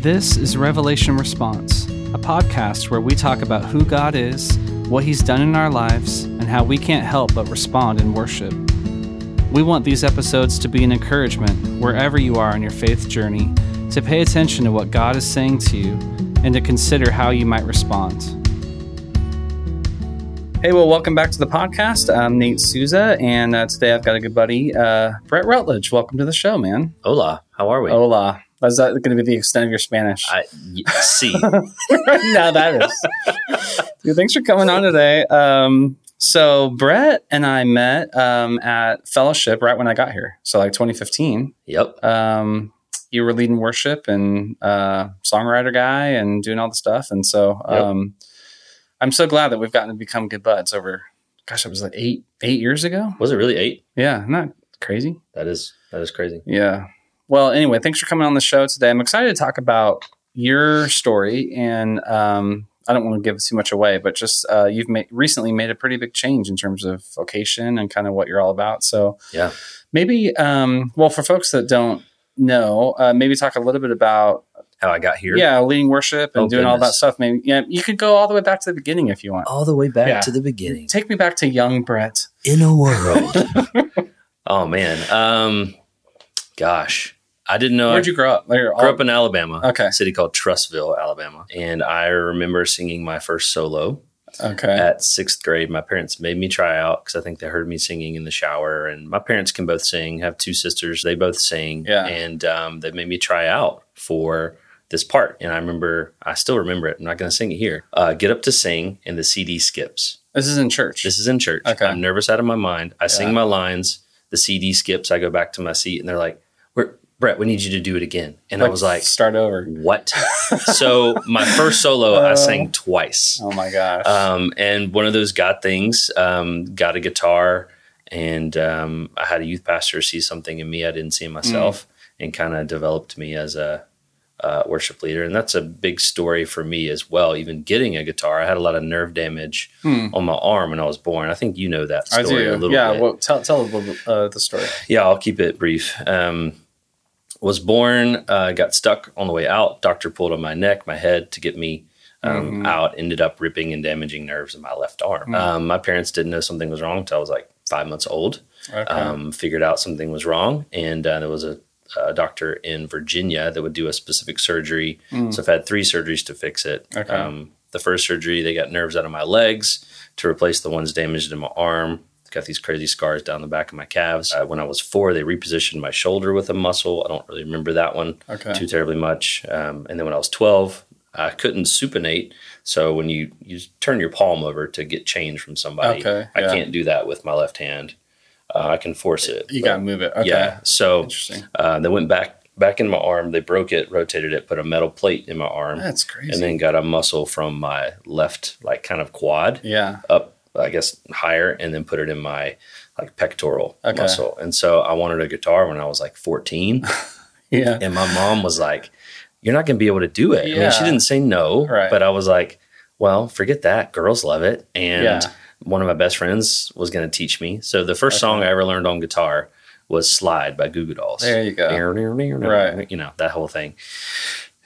This is Revelation Response, a podcast where we talk about who God is, what He's done in our lives, and how we can't help but respond in worship. We want these episodes to be an encouragement wherever you are on your faith journey to pay attention to what God is saying to you and to consider how you might respond. Hey, well, welcome back to the podcast. I'm Nate Souza, and uh, today I've got a good buddy, uh, Brett Rutledge. Welcome to the show, man. Hola, how are we? Hola. Is that going to be the extent of your Spanish? I see. no, that is. Dude, thanks for coming on today. Um, so Brett and I met um, at Fellowship right when I got here. So like 2015. yep. Um, you were leading worship and uh, songwriter guy and doing all the stuff. And so um, I'm so glad that we've gotten to become good buds over. Gosh, it was like eight eight years ago. Was it really eight? Yeah, not crazy. That is that is crazy. Yeah. Well, anyway, thanks for coming on the show today. I'm excited to talk about your story, and um, I don't want to give too much away, but just uh, you've made, recently made a pretty big change in terms of vocation and kind of what you're all about. So Yeah. maybe, um, well, for folks that don't know, uh, maybe talk a little bit about How I got here. yeah, leading worship and Oh, doing all that stuff. Maybe yeah, you could go all the way back to the beginning if you want. All the way back Yeah. to the beginning. Take me back to young Brett. In a world. oh man. Um gosh. I didn't know Where'd I you grow up? Like, you're all- grew up in Alabama. Okay. A city called Trussville, Alabama. And I remember singing my first solo okay. at sixth grade. My parents made me try out because I think they heard me singing in the shower. And my parents can both sing, have two sisters. They both sing. Yeah. And um, they made me try out for this part. And I remember, I still remember it. I'm not going to sing it here. Uh, get up to sing, and the CD skips. This is in church. This is in church. Okay. I'm nervous out of my mind. I sing my lines. The CD skips. I go back to my seat, and they're like, Brett, we need you to do it again. And I was like, start over. What? so my first solo, I sang twice. Oh my gosh. Um, and one of those God things, um, got a guitar, and um, I had a youth pastor see something in me I didn't see in myself, and kind of developed me as a uh, worship leader. And that's a big story for me as well. Even getting a guitar, I had a lot of nerve damage Hmm. on my arm when I was born. I think you know that I story do. a little yeah. bit. Well, tell tell a little bit uh, the story. Yeah, I'll keep it brief. Um, was born, uh, got stuck on the way out. Doctor pulled on my neck, my head to get me um, Mhm. out. Ended up ripping and damaging nerves in my left arm. Mm. Um, my parents didn't know something was wrong until I was like five months old. Okay. Um, figured out something was wrong, and uh, there was a, a doctor in Virginia that would do a specific surgery. Mm. So I've had three surgeries to fix it. Okay. Um, the first surgery, they got nerves out of my legs to replace the ones damaged in my arm. Got these crazy scars down the back of my calves. Uh, when I was four, they repositioned my shoulder with a muscle. I don't really remember that one okay. too terribly much. Um, and then when I was 12, I couldn't supinate. So when you, you turn your palm over to get change from somebody, Okay, I can't do that with my left hand. Uh, I can force it. You got to move it. Okay. Yeah. So Interesting. uh, they went back back in my arm. They broke it, rotated it, put a metal plate in my arm, That's crazy. and then got a muscle from my left, like kind of quad yeah. up, I guess higher, and then put it in my like pectoral Okay. muscle. And so I wanted a guitar when I was like 14, Yeah. and my mom was like, "You're not going to be able to do it." I mean, Yeah. she didn't say no, Right. but I was like, "Well, forget that. Girls love it." And Yeah. one of my best friends was going to teach me. So the first Okay. song I ever learned on guitar was "Slide" by Goo Goo Dolls. There you go. Right. You know, that whole thing.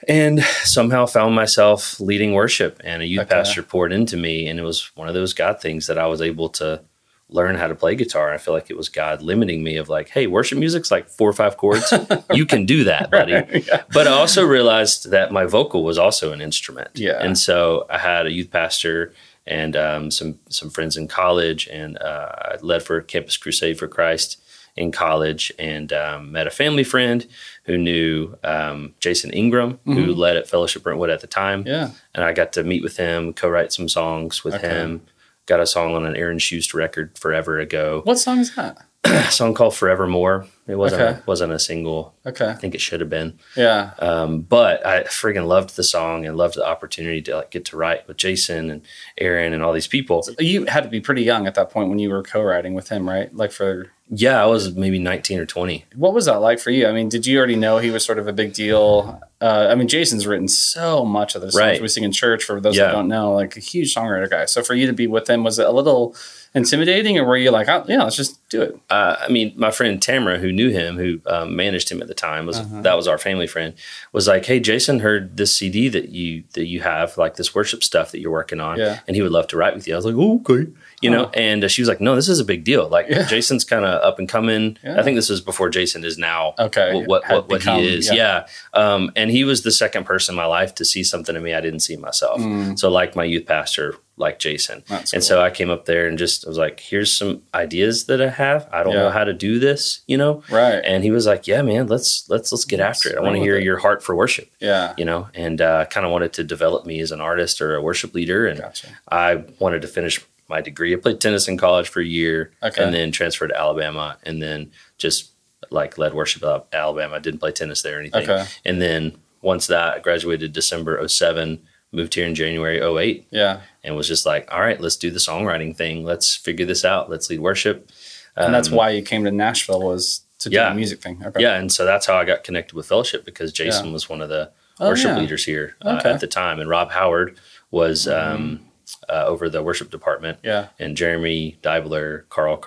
And somehow found myself leading worship, and a youth Okay. pastor poured into me. And it was one of those God things that I was able to learn how to play guitar. I feel like it was God limiting me of like, hey, worship music's like four or five chords. you can do that, buddy. yeah. But I also realized that my vocal was also an instrument. Yeah. And so I had a youth pastor and um, some some friends in college, and uh, I led for Campus Crusade for Christ in college, and um, met a family friend who knew um, Jason Ingram, who Mhm. led at Fellowship Brentwood at the time, Yeah. and I got to meet with him, co-write some songs with Okay. him. Got a song on an Aaron Shust record forever ago. What song is that? a song called Forevermore. It wasn't Okay. a, wasn't a single. Okay. I think it should have been. Yeah. Um, but I friggin' loved the song and loved the opportunity to like get to write with Jason and Aaron and all these people. You had to be pretty young at that point when you were co-writing with him, right? Like for Yeah, I was maybe 19 or 20. what was that like for you? I mean, did you already know he was sort of a big deal? Uh, I mean, Jason's written so much of the songs Right. we sing in church. For those Yeah. that don't know, like a huge songwriter guy. So for you to be with him, was it a little intimidating, or were you like, oh, yeah, let's just do it? Uh, I mean, my friend Tamara, who knew him, who um, managed him at the time, was Uh-huh. that was our family friend. Was like, hey, Jason heard this CD that you that you have, like this worship stuff that you're working on, Yeah. and he would love to write with you. I was like, oh, okay, you know. Oh. And uh, she was like, no, this is a big deal. Like, Yeah. Jason's kind of up and coming. I think this was before Jason is now. Okay, What what, what, what he is, yeah. yeah. Um, and he was the second person in my life to see something in me I didn't see myself. Mm. So, like my youth pastor, like Jason. That's And cool. so I came up there and just I was like, "Here's some ideas that I have. I don't Yeah. know how to do this, you know." Right. And he was like, "Yeah, man, let's let's let's get after it. I want to hear it." your heart for worship, yeah. you know." And uh, kind of wanted to develop me as an artist or a worship leader, and Gotcha. I wanted to finish my degree. I played tennis in college for a year, Okay. and then transferred to Alabama, and then just like led worship at Alabama. I didn't play tennis there or anything. Okay. And then once that, I graduated December 07, moved here in January 08 Yeah. and was just like, all right, let's do the songwriting thing. Let's figure this out. Let's lead worship. And that's Um, why you came to Nashville was to do Yeah. the music thing. Okay. Yeah, and so that's how I got connected with Fellowship because Jason Yeah. was one of the Oh, worship yeah. leaders here uh, Okay. at the time, and Rob Howard was um, uh, over the worship department, Yeah. and Jeremy Deibler, Carl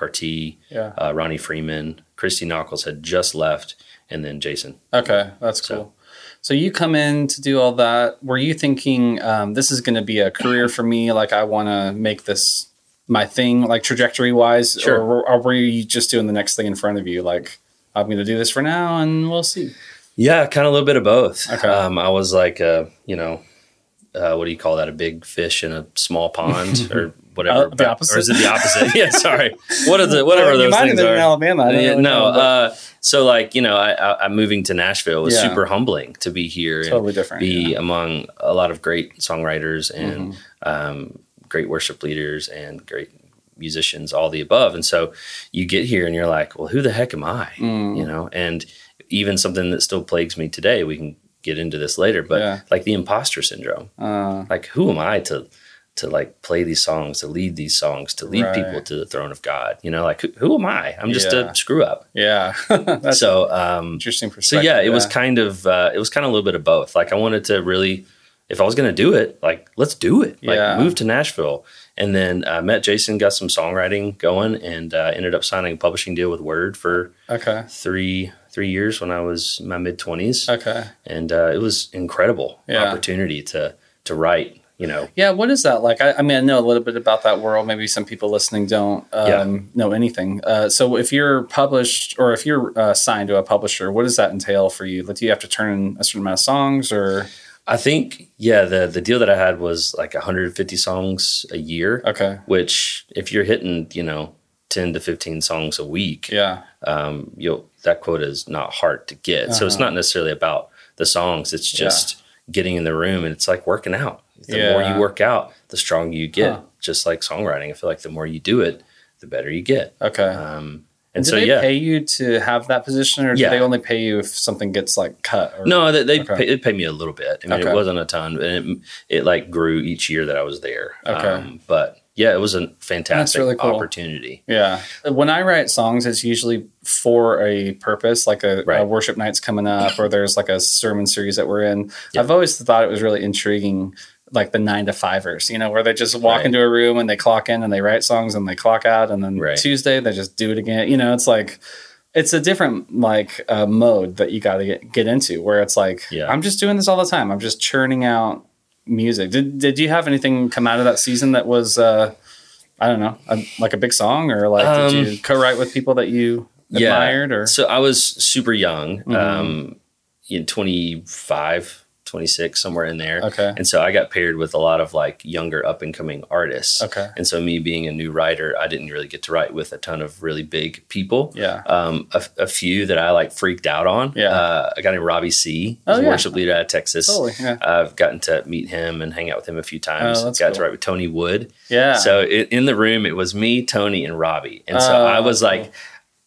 Yeah. uh, Ronnie Freeman, Christy Nockels had just left, and then Jason. Okay, that's So- cool. So you come in to do all that. Were you thinking um, this is going to be a career for me? Like I want to make this my thing, like trajectory wise, Sure. or, or were you just doing the next thing in front of you? Like I'm going to do this for now, and we'll see. Yeah, kind of a little bit of both. Okay. Um, I was like, uh, you know, uh, what do you call that? A big fish in a small pond, or whatever. Uh, the opposite? or is it the opposite? yeah, sorry. What are the whatever Well, you those might have things been are? in Alabama. Yeah, really no, uh, so like you know, I, I, I'm moving to Nashville. It was Yeah. super humbling to be here and totally different. be yeah. Mm-hmm. among a lot of great songwriters and um, great worship leaders and great musicians, all the above. And so you get here and you're like, well, who the heck am I? Mm. You know, and even something that still plagues me today. We can get into this later, but Yeah. like the imposter syndrome. Uh, Like, who am I to? To like play these songs, to lead these songs, to lead Right. people to the throne of God, you know, like who, who am I? I'm just Yeah. a screw up. yeah, so, um, interesting so perspective. yeah, it was kind of uh, it was kind of a little bit of both. Like I wanted to really, if I was going to do it, like let's do it. Like Yeah. move to Nashville, and then uh, met Jason, got some songwriting going, and uh, ended up signing a publishing deal with Word for okay. three three years when I was in my mid twenties, Okay. and uh, it was incredible Yeah. opportunity to to write. You know, Yeah, what is that like? I, I mean, I know a little bit about that world. Maybe some people listening don't um, Yeah. know anything. Uh, so, if you're published or if you're uh, signed to a publisher, what does that entail for you? Like, do you have to turn in a certain amount of songs, or I think yeah, the the deal that I had was like 150 songs a year, okay, which if you're hitting you know 10 to 15 songs a week, yeah, um, you'll that quota is not hard to get. So it's Uh-huh. not necessarily about the songs. It's just getting in the room and it's like working out. The more you work out, the stronger you get. Huh. Just like songwriting, I feel like the more you do it, the better you get. okay. Um, and do so they yeah, pay you to have that position, or do Yeah. they only pay you if something gets like cut? Or, no, they they Okay. pay, it paid me a little bit. I mean, Okay. it wasn't a ton, and it, it like grew each year that I was there. Okay. Um, but yeah, it was a fantastic really cool. opportunity. Yeah. When I write songs, it's usually for a purpose, like a, a worship night's coming up, or there's like a sermon series that we're in. Yeah. I've always thought it was really intriguing, like the nine to fivers, you know, where they just walk Right. into a room and they clock in and they write songs and they clock out, and then Right. Tuesday they just do it again. You know, it's like it's a different like uh, mode that you got to get, get into, where it's like Yeah. I'm just doing this all the time. I'm just churning out music. Did did you have anything come out of that season that was? uh I don't know, a, like a big song, or like Um, did you co-write with people that you Yeah. admired, or So I was super young, Mhm. um, in 25, 26, somewhere in there. okay, And so I got paired with a lot of like younger up and coming artists. okay, And so me being a new writer, I didn't really get to write with a ton of really big people. yeah, Um, a, a few that I like freaked out on. Yeah. Uh, a guy named Robbie Seay Oh, yeah. worship leader out of Texas. totally, yeah, I've gotten to meet him and hang out with him a few times. Oh, got cool. to write with Tony Wood. yeah. So i in the room, it was me, Tony, and Robbie. And so Oh, I was cool.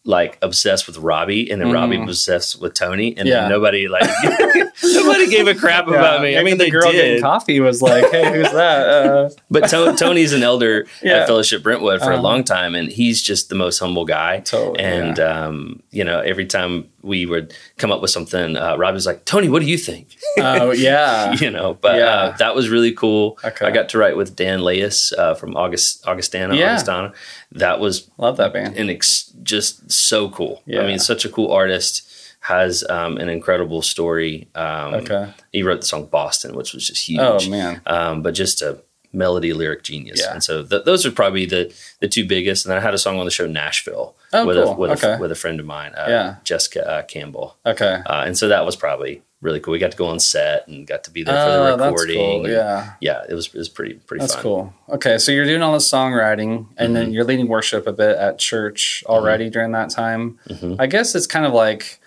Like, obsessed with Robbie, and then Robbie was obsessed with Tony, and Yeah. then nobody like nobody gave a crap about me. I mean, the girl getting did, coffee was like, "Hey, who's that?" Uh, but To- Tony's an elder Yeah. at Fellowship Brentwood for Uh-huh. a long time, and he's just the most humble guy. Totally, and um, you know, every time we would come up with something, uh, Robbie was like, "Tony, what do you think?" oh yeah, you know, but Yeah. uh, that was really cool. Okay. I got to write with Dan Layus uh, from August Augustana, Yeah. Augustana. That was love that band. an ex- just so cool. Yeah. I mean, such a cool artist. Has um, an incredible story. Um, Okay. He wrote the song Boston, which was just huge. Oh man, Um, but just a melody lyric genius. Yeah. And so th- those are probably the the two biggest. And then I had a song on the show Nashville Oh, with cool. a with, Okay. a with a friend of mine, uh, Yeah. Jessica uh, Campbell. okay. Uh, and so that was probably really cool. We got to go on set and got to be there for Oh, the that's recording. cool. Yeah, yeah, it was it was pretty pretty that's fun. cool. Okay, so you're doing all this songwriting, and Mm-hmm. then you're leading worship a bit at church already during that time. Mhm. I guess it's kind of like,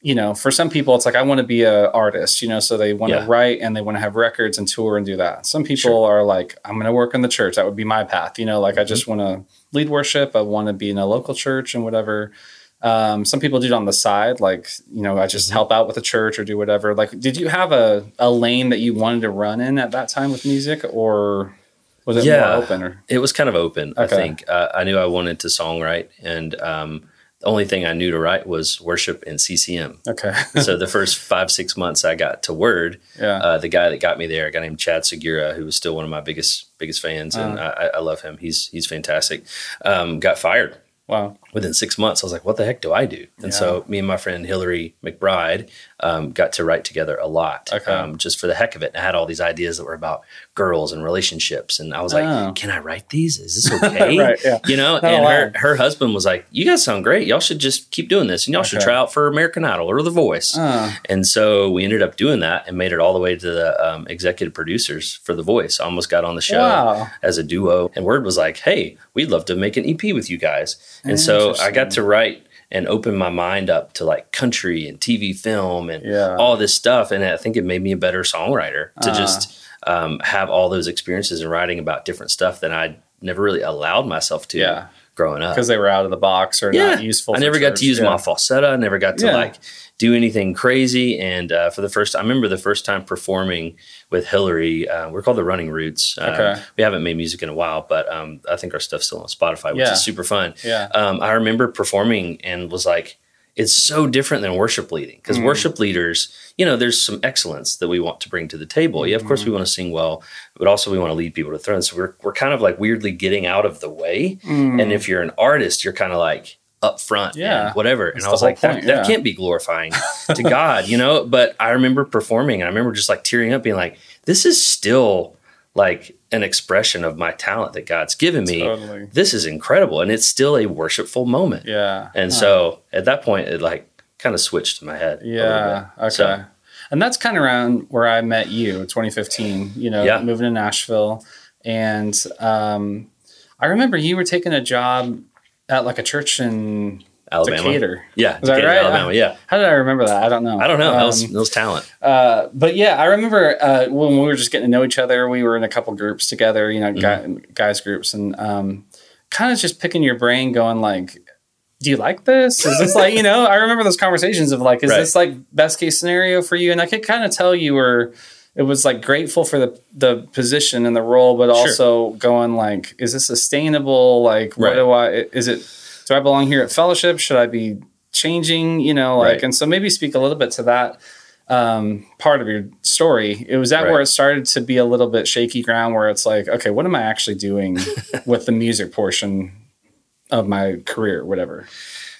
you know, for some people, it's like I want to be a artist, you know, so they want to Yeah. write and they want to have records and tour and do that. Some people are like, I'm going to work in the church. That would be my path, you know, like I Mm-hmm. just want to lead worship. I want to be in a local church and whatever. Um, some people do it on the side, like you know, I just help out with the church or do whatever. Like, did you have a, a lane that you wanted to run in at that time with music, or was it Yeah. more open? Or It was kind of open. I think uh, I knew I wanted to songwrite, and um, the only thing I knew to write was worship and CCM. okay, so the first five six months I got to Word, yeah, uh, the guy that got me there, a guy named Chad Segura, who was still one of my biggest biggest fans, and Uh. I, I love him. He's he's fantastic. Um, got fired wow, within six months. I was like, what the heck do I do? And so me and my friend Hillary McBride um, got to write together a lot, Okay. um, just for the heck of it. And I had all these ideas that were about girls and relationships, and I was like, Oh. can I write these? Is this okay? Right, yeah. You know, Not and her her husband was like, you guys sound great. Y'all should just keep doing this, and y'all should try out for American Idol or The Voice. Uh, And so we ended up doing that and made it all the way to the um, executive producers for The Voice. Almost got on the show Wow. as a duo. And Word was like, hey, we'd love to make an EP with you guys. And so I got to write and opened my mind up to like country and TV film and Yeah. all this stuff. And I think it made me a better songwriter to Ah. just um, have all those experiences in writing about different stuff that I never really allowed myself to Yeah. growing up because they were out of the box or yeah. not useful. I never got church. to use my falsetto. I never got to like do anything crazy. And uh, for the first, I remember the first time performing with Hillary. Uh, we're called the Running Roots. Uh, Okay. We haven't made music in a while, but um, I think our stuff's still on Spotify, which Yeah. is super fun. Yeah. Um, I remember performing and was like, it's so different than worship leading because Mm. worship leaders, you know, there's some excellence that we want to bring to the table. Yeah, of course, Mm. we want to sing well, but also we want to lead people to thrones. So we're we're kind of like weirdly getting out of the way. Mm. And if you're an artist, you're kind of like up front Yeah. and whatever. And I was like, point, that, that can't be glorifying to God, you know? But I remember performing and I remember just like tearing up, being like, this is still like an expression of my talent that God's given me. Totally. This is incredible. And it's still a worshipful moment. Yeah. And Huh. so at that point, it like kind of switched in my head. Yeah. Okay. So, and that's kind of around where I met you, 2015. You know, Yeah. moving to Nashville, and um, I remember you were taking a job at like a church in Alabama. Decatur. Yeah. Is that right? Alabama. Yeah. How did I remember that? I don't know. I don't know. that, was, Um, that was talent. uh, but yeah, I remember uh, when we were just getting to know each other. We were in a couple groups together, you know, guy, guys groups, and um, kind of just picking your brain, going like, "Do you like this? Is this like you know?" I remember those conversations of like, "Is Right. this like best case scenario for you?" And I could kind of tell you were. It was like grateful for the the position and the role, but Sure. also going like, "Is this sustainable? Like, what Right. do I? Is it? Do I belong here at Fellowship? Should I be changing? You know, like, Right. and so maybe speak a little bit to that um, part of your story. It was that Right. where it started to be a little bit shaky ground, where it's like, okay, what am I actually doing with the music portion of my career, whatever.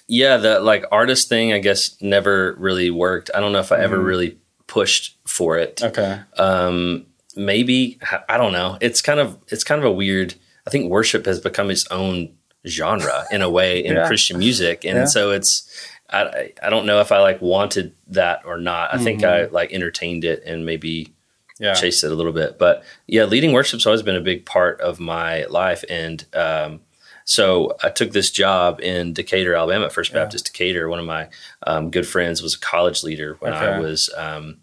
Yeah, the like artist thing, I guess, never really worked. I don't know if I ever Mm-hmm. really pushed for it. Okay. Um, maybe I don't know. It's kind of it's kind of a weird. I think worship has become its own genre in a way in Yeah. Christian music, and Yeah. so it's. I I don't know if I like wanted that or not. I think I like entertained it and maybe Mm-hmm. Yeah. chased it a little bit. But yeah, leading worship's always been a big part of my life. And um, so I took this job in Decatur, Alabama, at First Yeah. Baptist Decatur. One of my um, good friends was a college leader when I was. Um,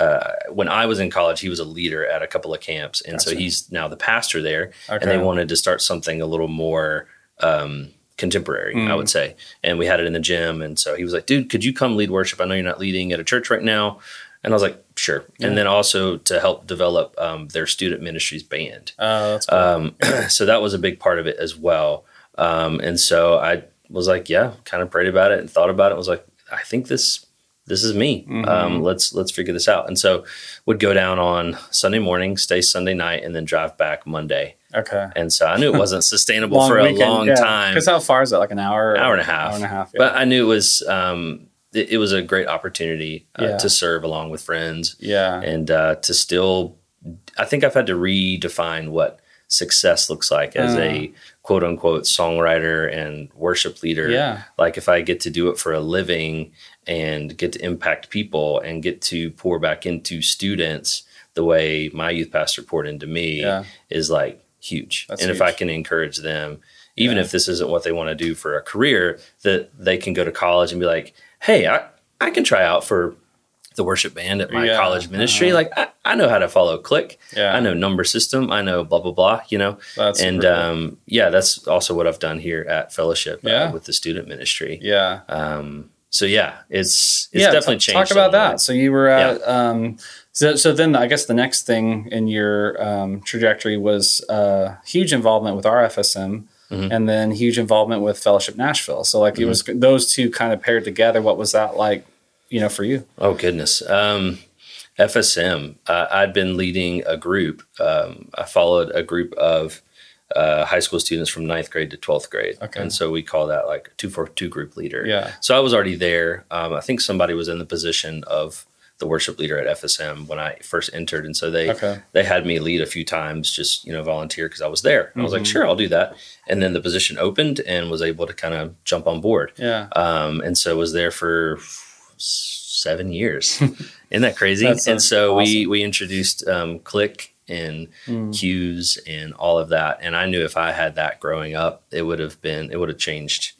uh, when I was in college, he was a leader at a couple of camps, and so he's now the pastor there. Okay. And they wanted to start something a little more um, contemporary, Mm. I would say. And we had it in the gym. And so he was like, dude, could you come lead worship? I know you're not leading at a church right now. And I was like, sure. And then also to help develop um, their student ministries band. Oh, that's cool. Um, so that was a big part of it as well. Um, and so I was like, yeah, kind of prayed about it and thought about it. was like, I think this this is me. Mm-hmm. Um, let's let's figure this out. And so would go down on Sunday morning, stay Sunday night, and then drive back Monday. okay. And so I knew it wasn't sustainable for a long time, Because how far is it? Like an hour? hour and a half. Hour and a half. Yeah. But I knew it was um, it, it was a great opportunity uh, Yeah. to serve along with friends yeah. and uh, to still i think i've had to redefine what success looks like as a quote unquote songwriter and worship leader Yeah. like if i get to do it for a living and get to impact people and get to pour back into students the way my youth pastor poured into me Yeah. is like huge That's and if i can encourage them even Yeah. if this isn't what they want to do for a career that they can go to college and be like hey i, I can try out for the worship band at my Yeah. college ministry. Uh-huh. Like I, I know how to follow click. Yeah. I know number system. I know blah blah blah. You know, That's and cool. um, yeah, that's also what I've done here at Fellowship Yeah. uh, with the student ministry. yeah. Um, so yeah, it's it's yeah, definitely t- changed. Talk about the way. that. So you were at, um, so, so then I guess the next thing in your um, trajectory was uh, huge involvement with RFSM Mm-hmm. and then huge involvement with Fellowship Nashville. So like it was those two kind of paired together. What was that like, you know, for you? Oh goodness. Um, FSM. Uh, I'd been leading a group. Um, I followed a group of uh, high school students from ninth grade to twelfth grade, Okay. and so we call that like two for two group leader. Yeah. So I was already there. Um, I think somebody was in the position of the worship leader at FSM when I first entered, and so they Okay. they had me lead a few times, just you know volunteer because I was there. And I was Mm-hmm. like, sure, I'll do that. And then the position opened and was able to kind of jump on board Yeah. um, and so was there for seven years. Isn't that crazy? And so we we introduced um, Click and Mm. Cues and all of that. And I knew if I had that growing up, it would have been it would have changed.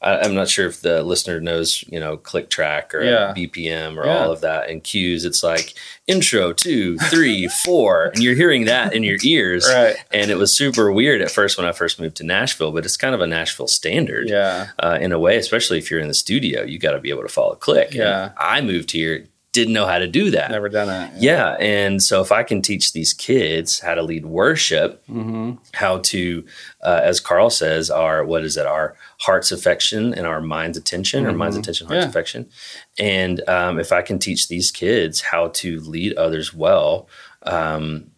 I, I'm not sure if the listener knows, you know, Click Track or Yeah. BPM or Yeah. all of that. And Cues, it's like intro two, three, four, and you're hearing that in your ears. Right. And it was super weird at first when I first moved to Nashville, but it's kind of a Nashville standard Yeah. uh, in a way, especially if you're in the studio, you got to be able to follow click. And Yeah. I moved here, didn't know how to do that. Never done it. Yeah. And so if I can teach these kids how to lead worship, Mm-hmm. how to, uh, as Carl says, our, what is it, our heart's affection and our mind's attention or mind's attention, heart's Mm-hmm. Yeah. affection. And um, if I can teach these kids how to lead others well, um,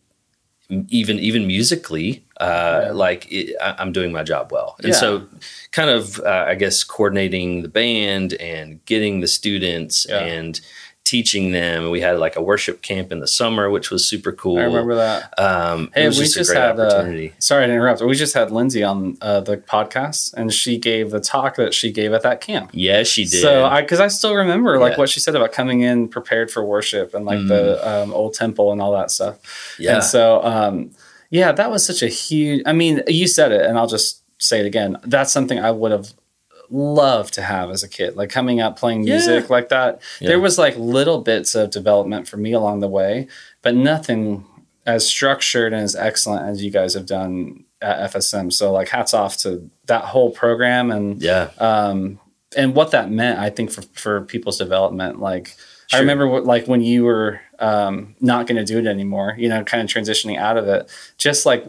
even even musically, uh, Yeah. like it, I, I'm doing my job well. And Yeah. so, kind of, uh, I guess, coordinating the band and getting the students Yeah. and teaching them. We had like a worship camp in the summer, which was super cool. I remember that. Um, Hey, it was we just, just a great had uh, sorry to interrupt. We just had Lindsay on uh, the podcast, and she gave the talk that she gave at that camp. yeah, she did. So I, because I still remember like Yeah. what she said about coming in prepared for worship and like the um, old temple and all that stuff. yeah, And so, um, yeah, that was such a huge. I mean, you said it, and I'll just say it again. That's something I would have loved to have as a kid, like coming out playing Yeah. music like that. Yeah. There was like little bits of development for me along the way, but nothing as structured and as excellent as you guys have done at FSM. So, like, hats off to that whole program and yeah, um, and what that meant, I think for for people's development. Like I remember what, like when you were um, not going to do it anymore, you know, kind of transitioning out of it, just like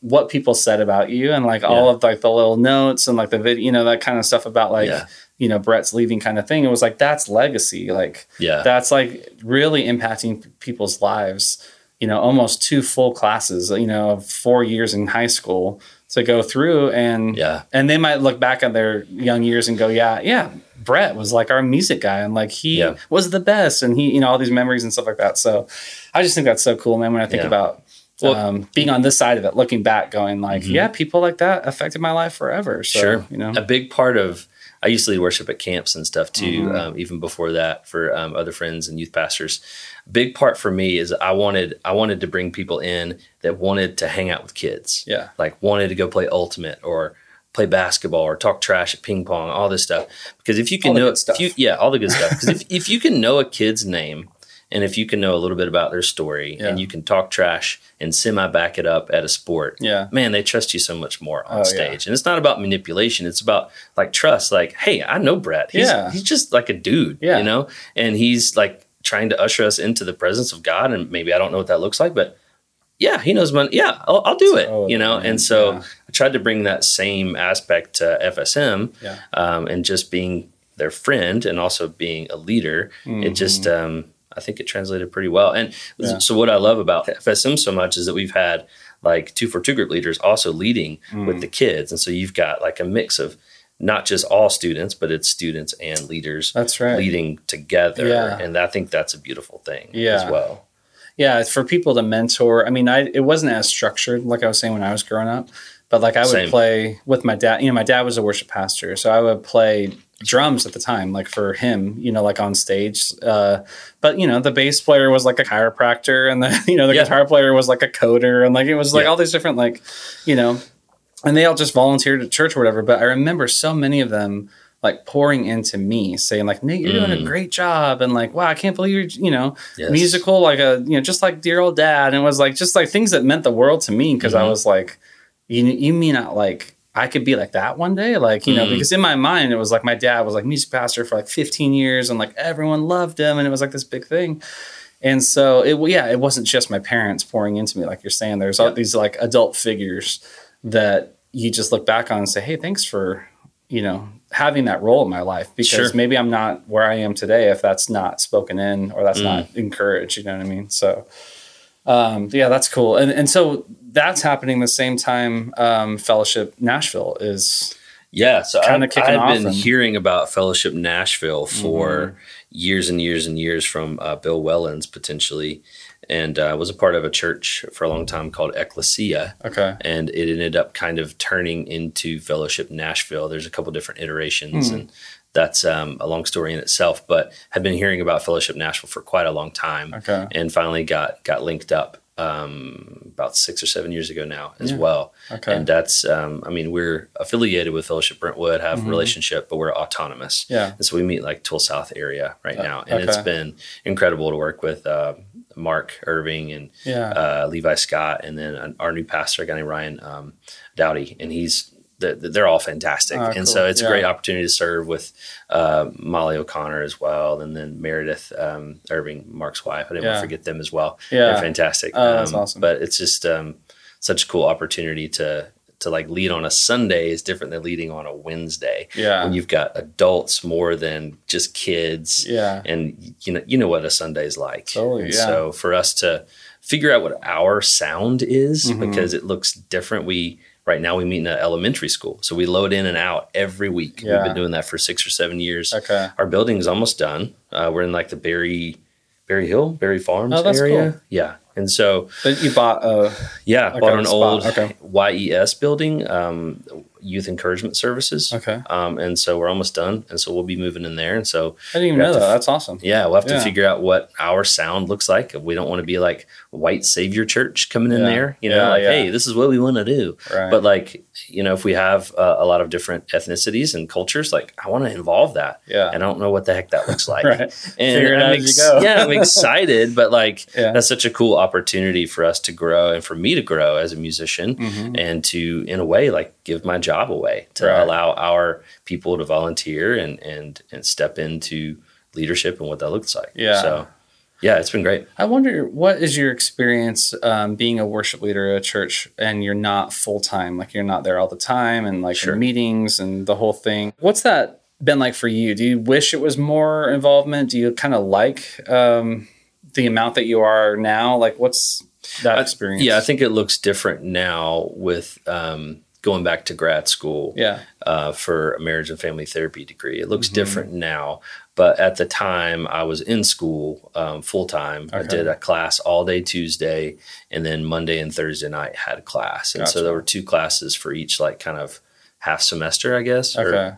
what people said about you and like all of like the little notes and like the video, you know, that kind of stuff about like Yeah. you know Brett's leaving kind of thing. It was like that's legacy, like yeah, that's like really impacting people's lives. You know, almost two full classes. You know, of four years in high school to go through and yeah, and they might look back at their young years and go, yeah, yeah, Brett was like our music guy and like he Yeah. was the best and he, you know, all these memories and stuff like that. So I just think that's so cool, man. When I think Yeah. about Well- um, being on this side of it, looking back, going like, Mhm. yeah, people like that affected my life forever. So, sure. you know, a big part of I used to lead worship at camps and stuff too. Mhm. Um, even before that, for um, other friends and youth pastors, big part for me is I wanted I wanted to bring people in that wanted to hang out with kids. yeah, like wanted to go play ultimate or play basketball or talk trash at ping pong, all this stuff. Because if you can know, stuff. If you, yeah, all the good stuff. Because if, if you can know a kid's name And if you can know a little bit about their story Yeah. and you can talk trash and semi back it up at a sport, Yeah. man, they trust you so much more on Oh, yeah. stage. And it's not about manipulation. It's about like trust. Like, hey, I know Brett. He's, Yeah. he's just like a dude, Yeah. you know? And he's like trying to usher us into the presence of God. And maybe I don't know what that looks like, but yeah, he knows money. Yeah, I'll, I'll do it, Oh, you know? man, And so yeah. I tried to bring that same aspect to FSM Yeah. um, and just being their friend and also being a leader. It just, um, I think it translated pretty well. And. Yeah. so, what I love about FSM so much is that we've had like two for two group leaders also leading Mm. with the kids. And so you've got like a mix of not just all students, but it's students and leaders That's right. leading together. Yeah. And I think that's a beautiful thing Yeah. as well. Yeah, for people to mentor. I mean, I it wasn't as structured like I was saying when I was growing up, but like I would Same. play with my dad. You know, my dad was a worship pastor, so I would play drums at the time, like for him. You know, like on stage. Uh, but you know, the bass player was like a chiropractor, and the you know the Yeah. guitar player was like a coder, and like it was like Yeah. all these different like, you know, and they all just volunteered at church or whatever. But I remember so many of them like pouring into me, saying like, "Nate, you're doing a Mm. great job," and like, "Wow, I can't believe you're," you know Yes. musical, like a you know, just like dear old dad, and it was like just like things that meant the world to me because I Mhm. was like, you you mean not like I could be like that one day, like you know, Mhm. because in my mind it was like my dad was like music pastor for like 15 years, and like everyone loved him, and it was like this big thing. And so it yeah, it wasn't just my parents pouring into me, like you're saying. There's all these like adult figures that you just look back on and say, hey, thanks for you know having that role in my life because Sure. maybe I'm not where I am today if that's not spoken in or that's Mm. not encouraged. You know what I mean? So, um, yeah, that's cool. And and so that's happening the same time. Um, Fellowship Nashville is Yeah, so Kinda I've, kicking I've off been and- hearing about Fellowship Nashville for Mm-hmm. years and years and years from uh, Bill Wellens potentially, and uh, was a part of a church for a long time called Ecclesia, okay. and it ended up kind of turning into Fellowship Nashville. There's a couple different iterations, Hmm. and that's um, a long story in itself. But had been hearing about Fellowship Nashville for quite a long time, Okay. and finally got got linked up um, about six or seven years ago now as Yeah. well. Okay. And that's, um, I mean, we're affiliated with Fellowship Brentwood, have Mhm. a relationship, but we're autonomous. Yeah. And so we meet like 12 South area right Uh, now. And it's been incredible to work with uh, Mark Irving and Yeah. uh, Levi Scott, and then our new pastor, a guy named Ryan um, Dowdy. And he's, they're all fantastic. Ah, and cool. so it's Yeah. a great opportunity to serve with uh, Molly O'Connor as well. And then Meredith um, Irving, Mark's wife. I didn't want to forget them as well. Yeah. They're fantastic. Oh, that's Um, awesome. But it's just um, such a cool opportunity to to like lead on a Sunday is different than leading on a Wednesday. Yeah. When you've got adults more than just kids. Yeah. And you know you know what a Sunday's like. Totally, And yeah. So for us to figure out what our sound is Mhm. because it looks different. We right now we meet in an elementary school. So we load in and out every week. Yeah. We've been doing that for six or seven years. Okay. Our building is almost done. Uh, we're in like the Berry Berry Hill, Berry Farms Oh, area. cool. Yeah. And so But you bought a yeah, Okay, bought an spot. old Okay. YES building, um, Youth Encouragement Services. okay. Um, and so we're almost done. And so we'll be moving in there. And so, I didn't even know that. to- That's awesome. yeah, we'll have Yeah. to figure out what our sound looks like. We don't want to be like white savior church coming in Yeah. there, you know, Yeah, like, hey, this is what we want to do. Right. But like, you know, if we have uh, a lot of different ethnicities and cultures, like I want to involve that. yeah. And I don't know what the heck that looks like. right. And Figure it I'm out as you go. yeah, I'm excited, but like that's such a cool opportunity for us to grow and for me to grow as a musician Mhm. and to, in a way, like give my job away to Right. allow our people to volunteer and and and step into leadership and what that looks like. Yeah. So yeah, it's been great. I wonder what is your experience um, being a worship leader at a church and you're not full time, like you're not there all the time and like Sure. in meetings and the whole thing. What's that been like for you? Do you wish it was more involvement? Do you kind of like um, the amount that you are now? Like, what's that I- experience? Yeah, I think it looks different now with um, going back to grad school. yeah, uh, for a marriage and family therapy degree. It looks Mhm. different now, but at the time I was in school um, full time. I did a class all day Tuesday, and then Monday and Thursday night had a class, and so there were two classes for each like kind of half semester, I guess. or- Okay.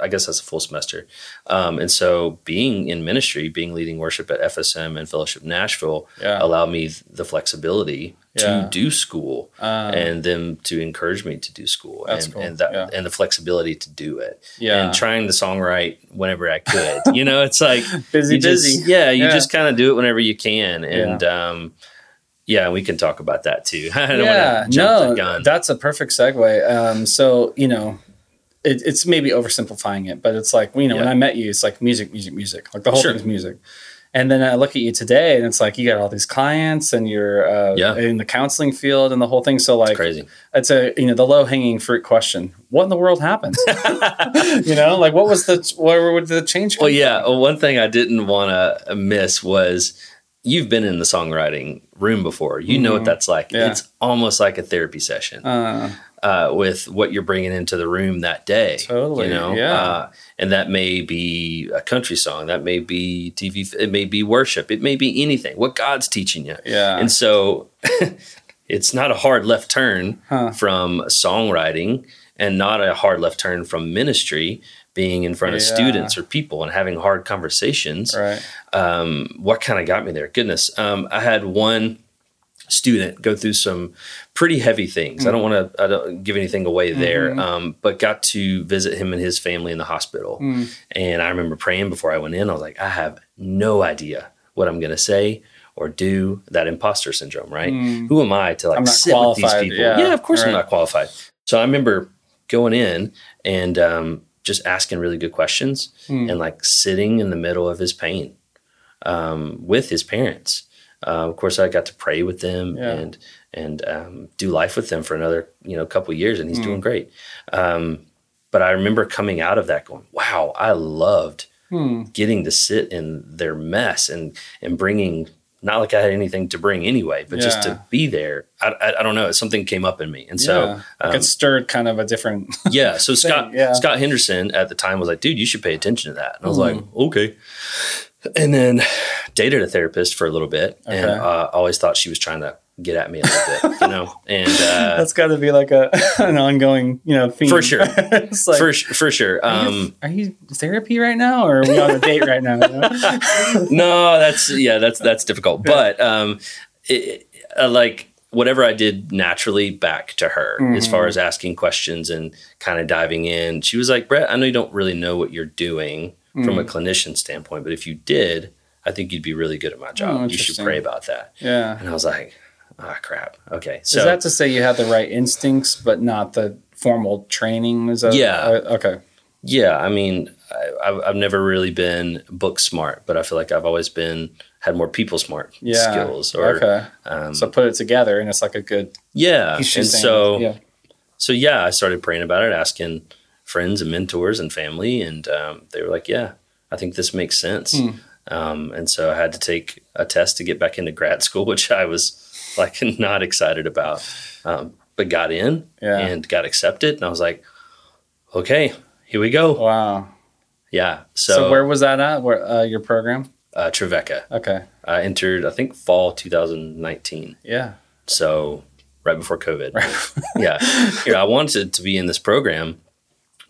I guess that's a full semester. Um, and so being in ministry, being leading worship at FSM and Fellowship Nashville Yeah. allowed me the flexibility Yeah. to do school Um, and them to encourage me to do school and, cool. and that Yeah. and the flexibility to do it Yeah. and trying to songwrite whenever I could. you know, it's like Busy, you just- busy. yeah, you just kind of do it whenever you can. And um, yeah, we can talk about that too. I don't yeah, jump no, the gun. that's a perfect segue. Um, so you know, it, it's maybe oversimplifying it, but it's like you know, when I met you, it's like music, music, music. Like the whole Sure. thing's music. And then I look at you today, and it's like you got all these clients, and you're uh, Yeah. in the counseling field, and the whole thing. So like, crazy. it's a you know the low hanging fruit question: What in the world happened? you know, like what was the where would the change? Well, yeah. Well, one thing I didn't want to miss was you've been in the songwriting room before. You know what that's like. Mm-hmm. Yeah. It's almost like a therapy session. Uh, uh, with what you're bringing into the room that day. Totally, you know, yeah. uh, and that may be a country song, that may be TV, it may be worship, it may be anything. What God's teaching you, Yeah. And so, it's not a hard left turn Huh. from songwriting, and not a hard left turn from ministry. Being in front of students or people and having hard conversations, right. um, what kind of got me there? Goodness, um, I had one student go through some pretty heavy things. I don't want to I don't give anything away there, um, but got to visit him and his family in the hospital. And I remember praying before I went in. I was like, I have no idea what I'm going to say or do. That imposter syndrome, right? Who am I to like sit with these people? yeah. of course I'm not qualified. So I remember going in and um, just asking really good questions and like sitting in the middle of his pain um, with his parents. Uh, of course, I got to pray with them Yeah. and and um, do life with them for another you know couple years, and he's Hmm. doing great. Um, but I remember coming out of that going, "Wow, I loved Hmm. getting to sit in their mess and and bringing." Not like I had anything to bring anyway, but just to be there. I, I, I don't know. Something came up in me, and so yeah. Like um, it stirred kind of a different. yeah. So Scott yeah. Scott Henderson at the time was like, dude, you should pay attention to that. And I was like, Hmm. okay. And then dated a therapist for a little bit and I uh, always thought she was trying to get at me a little bit, you know? And uh, That's got to be like a an ongoing, you know, theme. For sure. like, for, for sure. are, you, Um, are you therapy right now, or are we on a date right now? you know? no, that's, yeah, that's, that's difficult. But um, it, uh, like, Whatever I did naturally back to her as Mm-hmm. far as asking questions and kind of diving in. She was like, Brett, I know you don't really know what you're doing from Mm. a clinician standpoint, but if you did, I think you'd be really good at my job. you should pray about that. yeah. And I was like, ah, crap. Okay. So Is that to say you had the right instincts, but not the formal training? Is that, Yeah. uh, okay. yeah, I mean, I, I've, I've never really been book smart, but I feel like I've always been had more people smart Yeah. skills. Or okay. um, So put it together, and it's like a good. yeah, and saying- so yeah. so yeah, I started praying about it, asking friends and mentors and family, and um, they were like, "Yeah, I think this makes sense." Hmm. Um, and so I had to take a test to get back into grad school, which I was like not excited about, um, but got in Yeah. and got accepted, and I was like, "Okay, here we go." Wow. Yeah. So, So, where was that at? Where uh, your program? uh, Trevecca, Okay. I entered, I think, fall 2019. Yeah. So right before COVID. yeah. I wanted to be in this program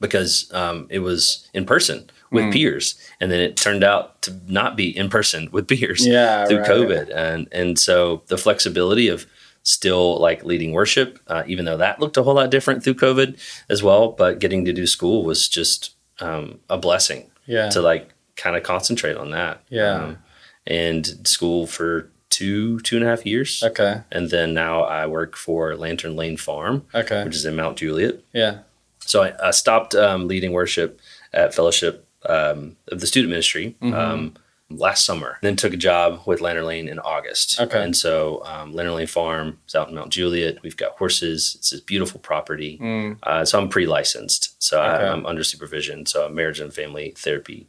because um, it was in person with peers, and then it turned out to not be in person with peers Yeah, through right. COVID, and and so the flexibility of still like leading worship, uh, even though that looked a whole lot different through COVID as well, but getting to do school was just um, a blessing Yeah. to like kind of concentrate on that. Yeah. Um, and school for two two and a half years Okay. and then now I work for Lantern Lane Farm, Okay. which is in Mount Juliet. Yeah. So I, I stopped um, leading worship at Fellowship um, of the Student Ministry Mm-hmm. um, last summer. Then took a job with Lantern Lane in August. Okay. And so um, Lantern Lane Farm is out in Mount Juliet. We've got horses. It's this beautiful property. Mm. Uh, so I'm pre-licensed. So Okay. I, I'm under supervision. So a marriage and family therapy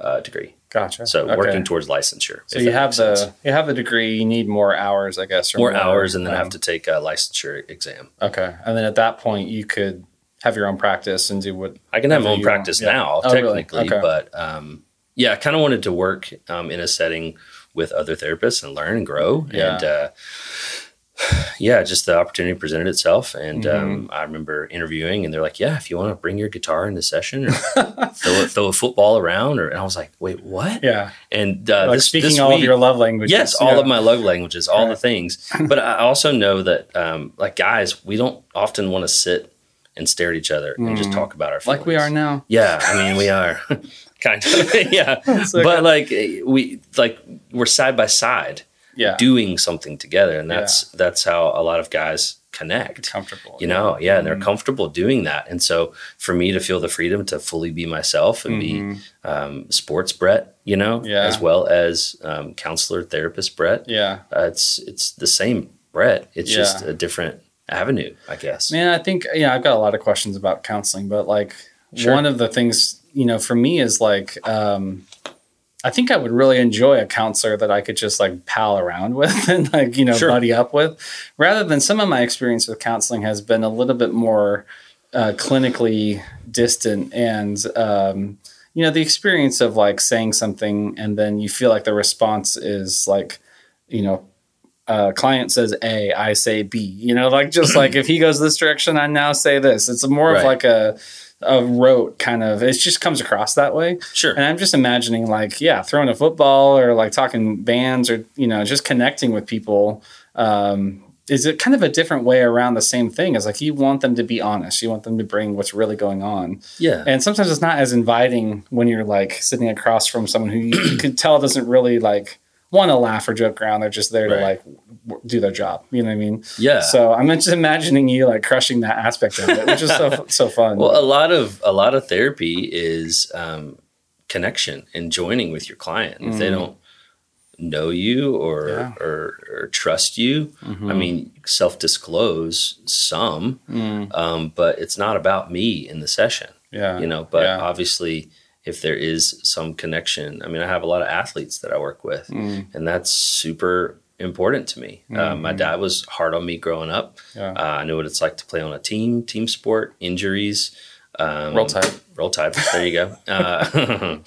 uh, degree. Gotcha. So Okay. working towards licensure. So you have the sense. you have the degree. You need more hours, I guess. or more hours, and then I um, have to take a licensure exam. Okay, and then at that point, you could have your own practice and do what. I can have my own practice want. Yeah. now, Oh, really? technically, Okay. but um, yeah, I kind of wanted to work um, in a setting with other therapists and learn and grow. Yeah. And uh, yeah, just the opportunity presented itself. And Mm-hmm. um, I remember interviewing, and they're like, "Yeah, if you want to bring your guitar into session or throw, a, throw a football around," or and I was like, "Wait, what?" Yeah. And uh, Like this, speaking this all of your love languages. Yes, all Yeah. of my love languages, all the things. But I also know that, um, like guys, we don't often want to sit and stare at each other and just talk about our feelings. Mm. Like we are now. Yeah, I mean, we are kind of. yeah, So but like we like we're side by side Yeah. doing something together, and that's that's how a lot of guys connect. comfortable. You know, yeah, and they're Mm-hmm. comfortable doing that, and so for me to feel the freedom to fully be myself and Mhm. be um, sports Brett, you know, Yeah. as well as um, counselor therapist Brett, Yeah. uh, it's it's the same Brett. It's just a different avenue, I guess. Man, I think yeah, I've got a lot of questions about counseling, but like Sure. one of the things, you know, for me is like um I think I would really enjoy a counselor that I could just like pal around with and like, you know, Sure. buddy up with. Rather than some of my experience with counseling has been a little bit more uh, clinically distant and um you know, the experience of like saying something and then you feel like the response is like, you know, uh, client says A, I say B. You know, like just like if he goes this direction, I now say this. It's more of like a a rote kind of. It just comes across that way. Sure. And I'm just imagining like yeah, throwing a football or like talking bands or you know just connecting with people. Um, is it kind of a different way around the same thing? Is like you want them to be honest. You want them to bring what's really going on. yeah. And sometimes it's not as inviting when you're like sitting across from someone who you could tell doesn't really like want to laugh or joke around. They're just there to like w- do their job. You know what I mean? yeah. So I'm just imagining you like crushing that aspect of it, which is so so fun. Well, a lot of a lot of therapy is um, connection and joining with your client. If they Mm. don't know you or Yeah. or, or trust you, I mean, self disclose some, Mm, um, but it's not about me in the session. yeah. You know, but Yeah. obviously, if there is some connection, I mean, I have a lot of athletes that I work with, Mm, and that's super important to me. Uh, my Mhm. dad was hard on me growing up. yeah. Uh, I knew what it's like to play on a team, team sport, injuries. Um, Roll Tide. Roll Tide. There you go. Uh,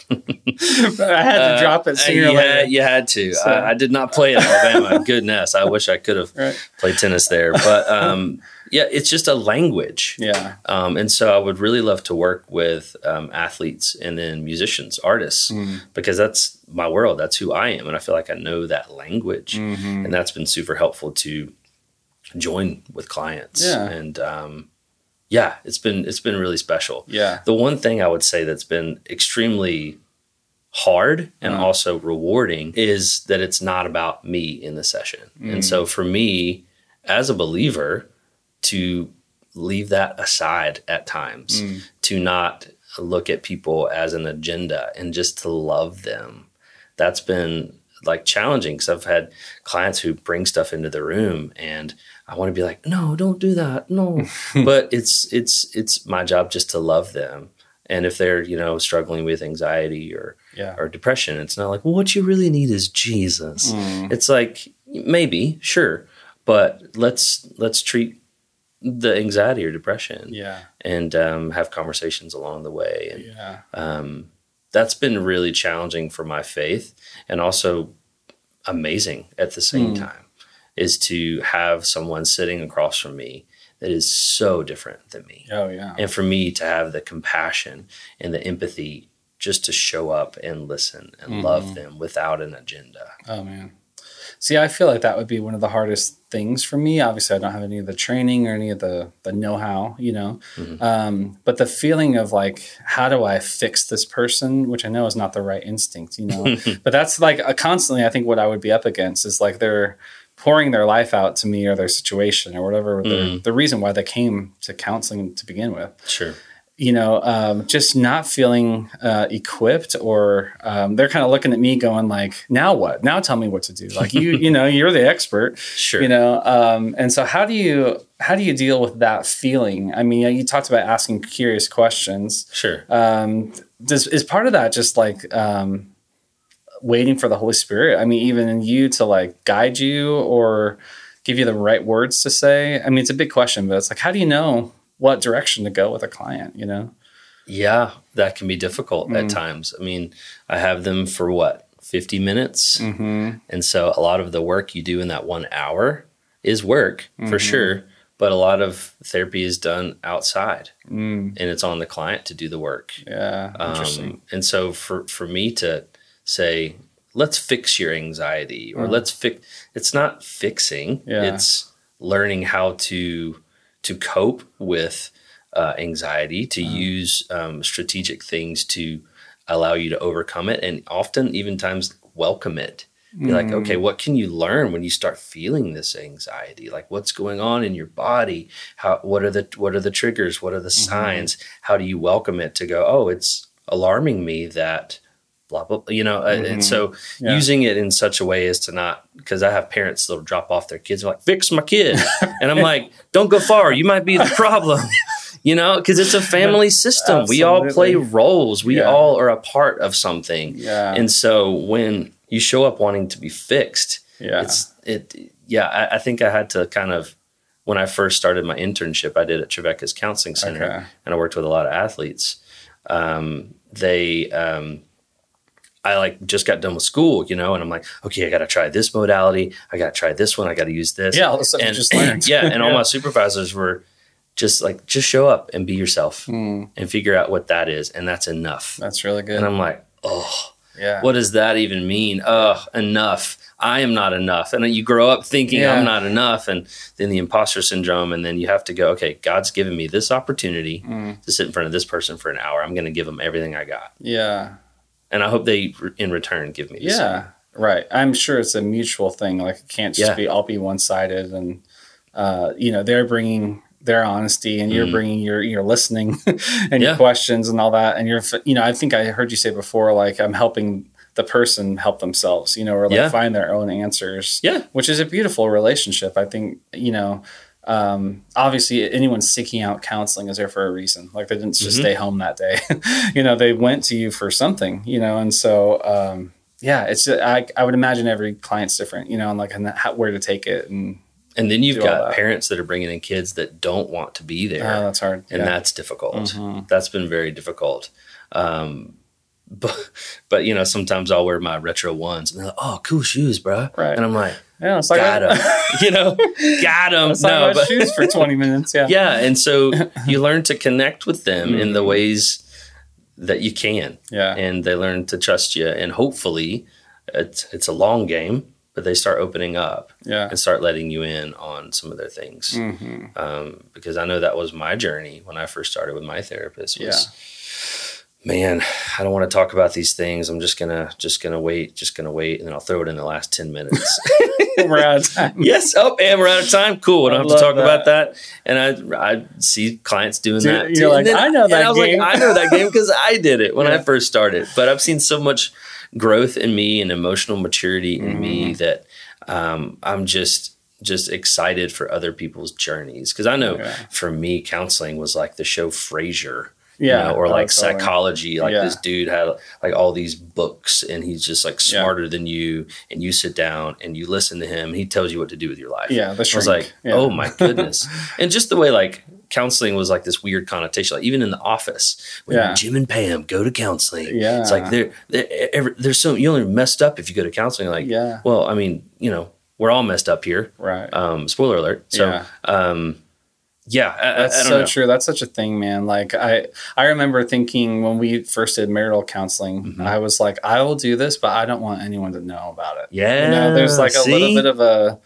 I had to drop it sooner or later. had, you had to. So- I, I did not play at Alabama. Goodness, I wish I could have Right. played tennis there. But um, yeah, it's just a language. Yeah. Um, and so I would really love to work with um, athletes and then musicians, artists, Mm, because that's my world. That's who I am. And I feel like I know that language. mhm. And that's been super helpful to join with clients. Yeah. And um, yeah, it's been it's been really special. Yeah. The one thing I would say that's been extremely hard and Uh-huh. also rewarding is that it's not about me in the session. Mm. And so for me as a believer to leave that aside at times, Mm. to not look at people as an agenda and just to love them. That's been like challenging because I've had clients who bring stuff into the room and I want to be like, no, don't do that. No. but it's it's it's my job just to love them. And if they're, you know, struggling with anxiety or Yeah. or depression, it's not like, well, what you really need is Jesus. Mm. It's like maybe, sure, but let's let's treat the anxiety or depression Yeah. and um, have conversations along the way. And Yeah. um, that's been really challenging for my faith and also amazing at the same Mm. time is to have someone sitting across from me that is so different than me. Oh yeah. And for me to have the compassion and the empathy just to show up and listen and Mhm. love them without an agenda. Oh man. See, I feel like that would be one of the hardest things for me. Obviously, I don't have any of the training or any of the the know how, you know. Mhm. Um, but the feeling of like, how do I fix this person, which I know is not the right instinct, you know. but that's like a constantly. I think what I would be up against is like they're pouring their life out to me or their situation or whatever Mm. the reason why they came to counseling to begin with Sure. You know, um, just not feeling uh, equipped, or um, they're kind of looking at me, going like, "Now what? Now tell me what to do." Like you, you know, you're the expert, Sure. you know. Um, and so, how do you how do you deal with that feeling? I mean, you talked about asking curious questions. Sure. Um, does is part of that just like um, waiting for the Holy Spirit? I mean, even in you to like guide you or give you the right words to say. I mean, it's a big question, but it's like, how do you know what direction to go with a client? You know. Yeah, that can be difficult Mm. at times. I mean, I have them for what, 50 minutes? Mm-hmm. And so a lot of the work you do in that one hour is work for Mm-hmm. sure, but a lot of therapy is done outside, Mm, and it's on the client to do the work. yeah. Interesting. Um, and so for for me to say, let's fix your anxiety, or Mhm. let's fix, it's not fixing. Yeah. It's learning how to to cope with uh, anxiety, to Mm. use um, strategic things to allow you to overcome it, and often even times welcome it. Be like, Mm. okay, what can you learn when you start feeling this anxiety? Like, what's going on in your body? How? What are the What are the triggers? What are the Mm-hmm. signs? How do you welcome it to go? Oh, it's alarming me that blah blah. blah," You know, uh, and so Mm-hmm. Yeah. using it in such a way as to not because I have parents that'll drop off their kids like fix my kid, and I'm like, don't go far. You might be the problem. You know, because it's a family system. We all play roles. We Yeah. all are a part of something. Yeah. And so when you show up wanting to be fixed, yeah. it's it yeah, I, I think I had to kind of when I first started my internship, I did at Trevecca's counseling center Okay. and I worked with a lot of athletes. Um, they um I like just got done with school, you know, and I'm like, okay, I got to try this modality. I got to try this one. I got to use this. yeah. All the stuff you and just learned. yeah, and all Yeah. my supervisors were just like, just show up and be yourself Mm, and figure out what that is, and that's enough. that's really good. And I'm like, oh, yeah. what does that even mean? Oh, enough. I am not enough. And then you grow up thinking Yeah. I'm not enough, and then the imposter syndrome, and then you have to go, okay, God's given me this opportunity Mm, to sit in front of this person for an hour. I'm going to give them everything I got, yeah. And I hope they, in return, give me. Yeah. Right. I'm sure it's a mutual thing. Like it can't just Yeah. be all be one sided, and uh, you know they're bringing their honesty, and you're Mm. bringing your your listening and Yeah. your questions and all that, and you're you know I think I heard you say before like I'm helping the person help themselves, you know, or like Yeah. find their own answers. Yeah. Which is a beautiful relationship. I think you know. Um, obviously, anyone seeking out counseling is there for a reason. Like they didn't just Mhm. stay home that day. you know, they went to you for something. You know, and so um, yeah, it's I, I would imagine every client's different, you know, and like and how, where to take it, and And then you've got that. parents that are bringing in kids that don't want to be there. uh, that's hard. and yeah. that's difficult. Mhm. That's been very difficult. Um, but but you know sometimes I'll wear my retro ones and they're like, "Oh, cool shoes, bro!" Right. And I'm like, yeah, it's like "Got him," you know, got him. No, but shoes for twenty minutes. Yeah, yeah, and so you learn to connect with them in the Mhm. ways that you can, yeah, and they learn to trust you, and hopefully, it's it's a long game, but they start opening up yeah. and start letting you in on some of their things hmm um, because I know that was my journey when I first started with my therapist. Was, man, I don't want to talk about these things. I'm just gonna just gonna wait, just gonna wait, and then I'll throw it in the last ten minutes. We're out of time. yes. Oh, and we're out of time. Cool. We don't I have to talk that. about that. And I I see clients doing Dude, that. you're too. like, And "I know and that I was game." like, I know that game because I did it when I first started. But I've seen so much growth in me and emotional maturity in Mm-hmm. me that um, I'm just just excited for other people's journeys because I know Yeah. for me counseling was like the show Frasier Yeah, you know, or oh, like totally. psychology. Like Yeah. this dude had like all these books, and he's just like Yeah. smarter than you. And you sit down and you listen to him. He tells you what to do with your life. Yeah, I was like, Yeah. oh my goodness. and just the way like counseling was like this weird connotation. Like even in the office, when Yeah. Jim and Pam go to counseling, Yeah. it's like they're, they're there's so you only messed up if you go to counseling. Like, Yeah. well, I mean, you know, we're all messed up here. Right. Um, spoiler alert. So, Yeah. um, yeah, I, That's I so know. true. That's such a thing, man. Like I, I remember thinking when we first did marital counseling, Mm-hmm. I was like, I will do this, but I don't want anyone to know about it. Yeah, you know, there's like a little bit of a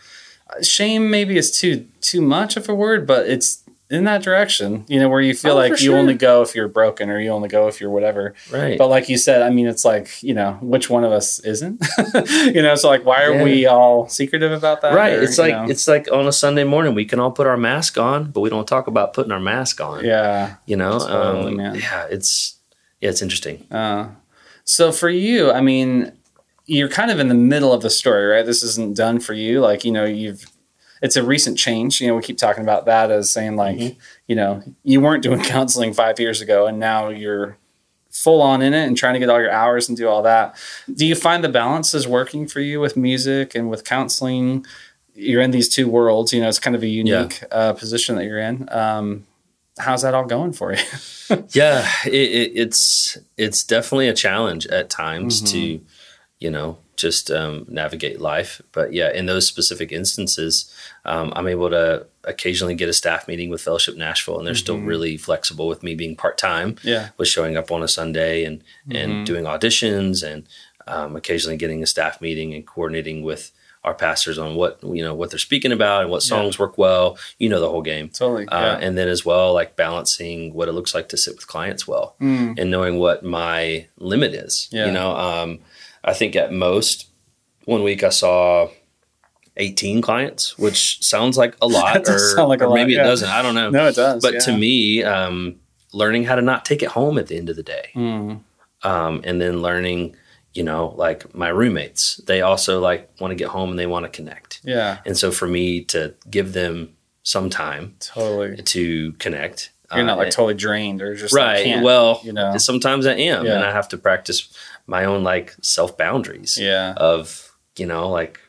shame. Maybe is too too much of a word, but it's in that direction. You know, where you feel Oh, like you sure. only go if you're broken, or you only go if you're whatever. right. But like you said, I mean, it's like you know, which one of us isn't? you know, so like, why are Yeah. we all secretive about that? right Or, it's like know, it's like on a sunday morning we can all put our mask on but we don't talk about putting our mask on yeah. you know um, yeah it's yeah it's interesting Uh, so for you, I mean, you're kind of in the middle of the story, right? This isn't done for you. Like, you know, you've, it's a recent change. You know, we keep talking about that as saying, like, Mm-hmm. you know, you weren't doing counseling five years ago and now you're full on in it and trying to get all your hours and do all that. Do you find the balance is working for you with music and with counseling? You're in these two worlds, you know, it's kind of a unique uh, position that you're in. Um, how's that all going for you? yeah it, it, it's it's definitely a challenge at times Mhm. to you know just um, navigate life. But yeah, in those specific instances, um, I'm able to occasionally get a staff meeting with Fellowship Nashville, and they're still really flexible with me being part time. Yeah. with showing up on a Sunday and and doing auditions, and um, occasionally getting a staff meeting and coordinating with our pastors on what you know what they're speaking about and what songs work well. You know the whole game. Totally. Uh, yeah. and then as well, like balancing what it looks like to sit with clients well, and knowing what my limit is. Mm. Yeah. You know, um, I think at most one week I saw 18 clients, which sounds like a lot, or, sound like a or lot, maybe yeah. it doesn't. I don't know. no, it does. but yeah. to me, um, learning how to not take it home at the end of the day, Mm. um, and then learning, you know, like my roommates, they also like want to get home and they want to connect. yeah, And so for me to give them some time totally. to connect, You're not uh, like totally drained or just like, right. can't, well, you know. sometimes I am, Yeah. and I have to practice my own like self boundaries Yeah, of you know like